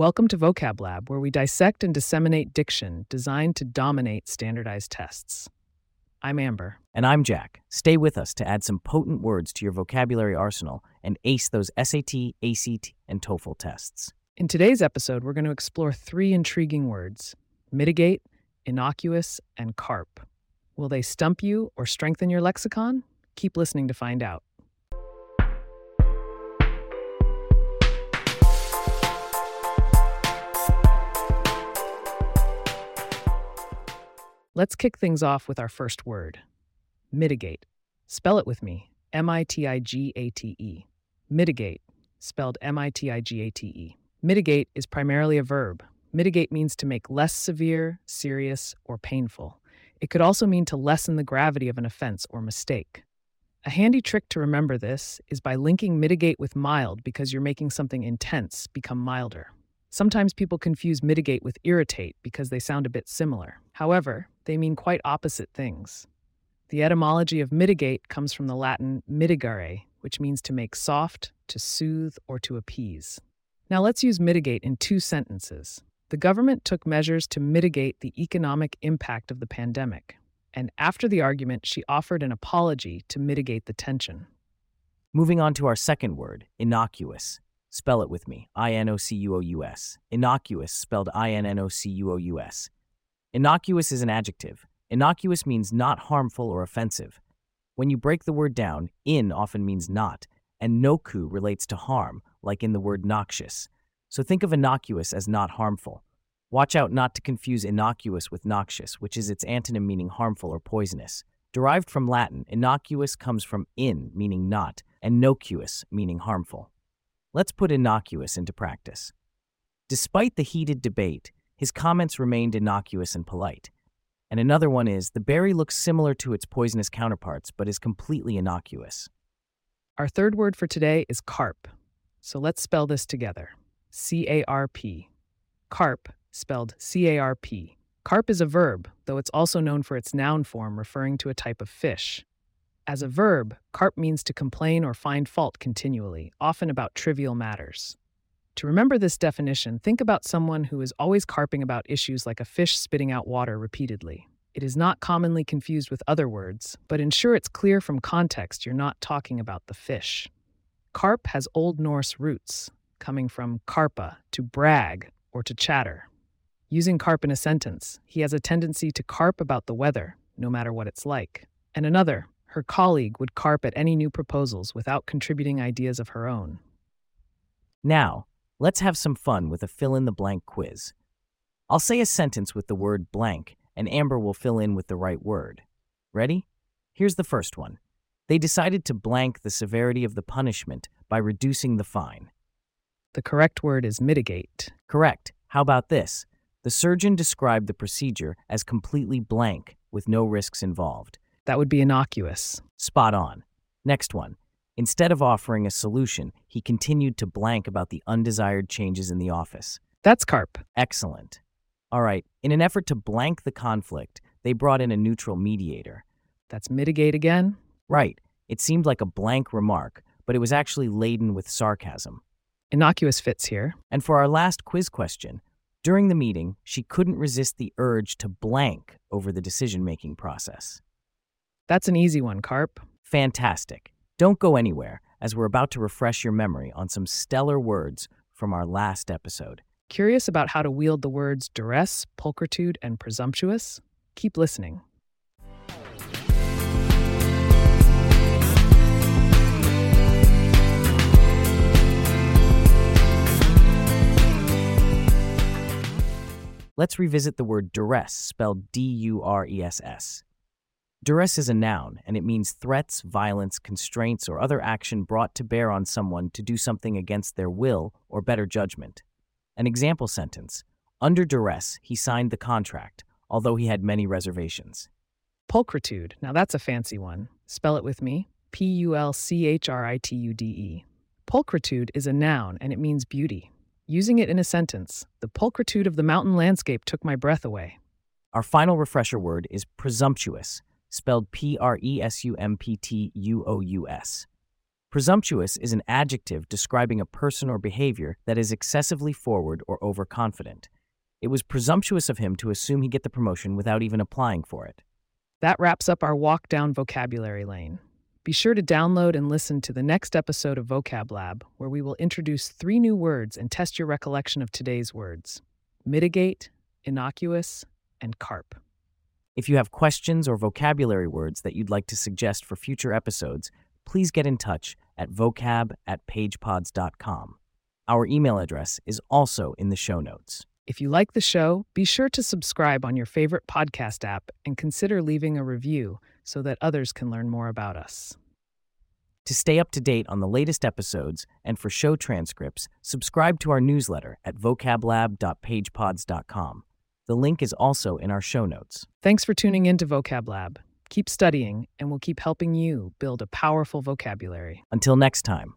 Welcome to Vocab Lab, where we dissect and disseminate diction designed to dominate standardized tests. I'm Amber. And I'm Jack. Stay with us to add some potent words to your vocabulary arsenal and ace those SAT, ACT, and TOEFL tests. In today's episode, we're going to explore three intriguing words mitigate, innocuous, and carp. Will they stump you or strengthen your lexicon? Keep listening to find out. Let's kick things off with our first word mitigate. Spell it with me M I T I G A T E. Mitigate, spelled M I T I G A T E. Mitigate is primarily a verb. Mitigate means to make less severe, serious, or painful. It could also mean to lessen the gravity of an offense or mistake. A handy trick to remember this is by linking mitigate with mild because you're making something intense become milder. Sometimes people confuse mitigate with irritate because they sound a bit similar. However, they mean quite opposite things. The etymology of mitigate comes from the Latin mitigare, which means to make soft, to soothe, or to appease. Now let's use mitigate in two sentences. The government took measures to mitigate the economic impact of the pandemic, and after the argument, she offered an apology to mitigate the tension. Moving on to our second word, innocuous. Spell it with me I N O C U O U S. Innocuous, spelled I N N O C U O U S. Innocuous is an adjective. Innocuous means not harmful or offensive. When you break the word down, in often means not, and noku relates to harm, like in the word noxious. So think of innocuous as not harmful. Watch out not to confuse innocuous with noxious, which is its antonym meaning harmful or poisonous. Derived from Latin, innocuous comes from in, meaning not, and nocuous, meaning harmful. Let's put innocuous into practice. Despite the heated debate, his comments remained innocuous and polite. And another one is the berry looks similar to its poisonous counterparts, but is completely innocuous. Our third word for today is carp. So let's spell this together C A R P. Carp, spelled C A R P. Carp is a verb, though it's also known for its noun form referring to a type of fish. As a verb, carp means to complain or find fault continually, often about trivial matters. To remember this definition, think about someone who is always carping about issues like a fish spitting out water repeatedly. It is not commonly confused with other words, but ensure it's clear from context you're not talking about the fish. Carp has Old Norse roots, coming from carpa, to brag, or to chatter. Using carp in a sentence, he has a tendency to carp about the weather, no matter what it's like. And another, her colleague would carp at any new proposals without contributing ideas of her own. Now, let's have some fun with a fill in the blank quiz. I'll say a sentence with the word blank, and Amber will fill in with the right word. Ready? Here's the first one. They decided to blank the severity of the punishment by reducing the fine. The correct word is mitigate. Correct. How about this? The surgeon described the procedure as completely blank, with no risks involved. That would be innocuous. Spot on. Next one. Instead of offering a solution, he continued to blank about the undesired changes in the office. That's carp. Excellent. All right, in an effort to blank the conflict, they brought in a neutral mediator. That's mitigate again. Right. It seemed like a blank remark, but it was actually laden with sarcasm. Innocuous fits here. And for our last quiz question, during the meeting, she couldn't resist the urge to blank over the decision making process. That's an easy one, Carp. Fantastic. Don't go anywhere, as we're about to refresh your memory on some stellar words from our last episode. Curious about how to wield the words duress, pulchritude, and presumptuous? Keep listening. Let's revisit the word duress, spelled D U R E S S. Duress is a noun, and it means threats, violence, constraints, or other action brought to bear on someone to do something against their will or better judgment. An example sentence Under duress, he signed the contract, although he had many reservations. Pulchritude. Now that's a fancy one. Spell it with me P U L C H R I T U D E. Pulchritude is a noun, and it means beauty. Using it in a sentence, the pulchritude of the mountain landscape took my breath away. Our final refresher word is presumptuous, spelled P R E S U M P T U O U S. Presumptuous is an adjective describing a person or behavior that is excessively forward or overconfident. It was presumptuous of him to assume he'd get the promotion without even applying for it. That wraps up our walk down vocabulary lane. Be sure to download and listen to the next episode of Vocab Lab, where we will introduce three new words and test your recollection of today's words mitigate, innocuous, and carp. If you have questions or vocabulary words that you'd like to suggest for future episodes, please get in touch at vocab at pagepods.com. Our email address is also in the show notes. If you like the show, be sure to subscribe on your favorite podcast app and consider leaving a review so that others can learn more about us. To stay up to date on the latest episodes and for show transcripts, subscribe to our newsletter at vocablab.pagepods.com. The link is also in our show notes. Thanks for tuning in to Vocab Lab. Keep studying, and we'll keep helping you build a powerful vocabulary. Until next time.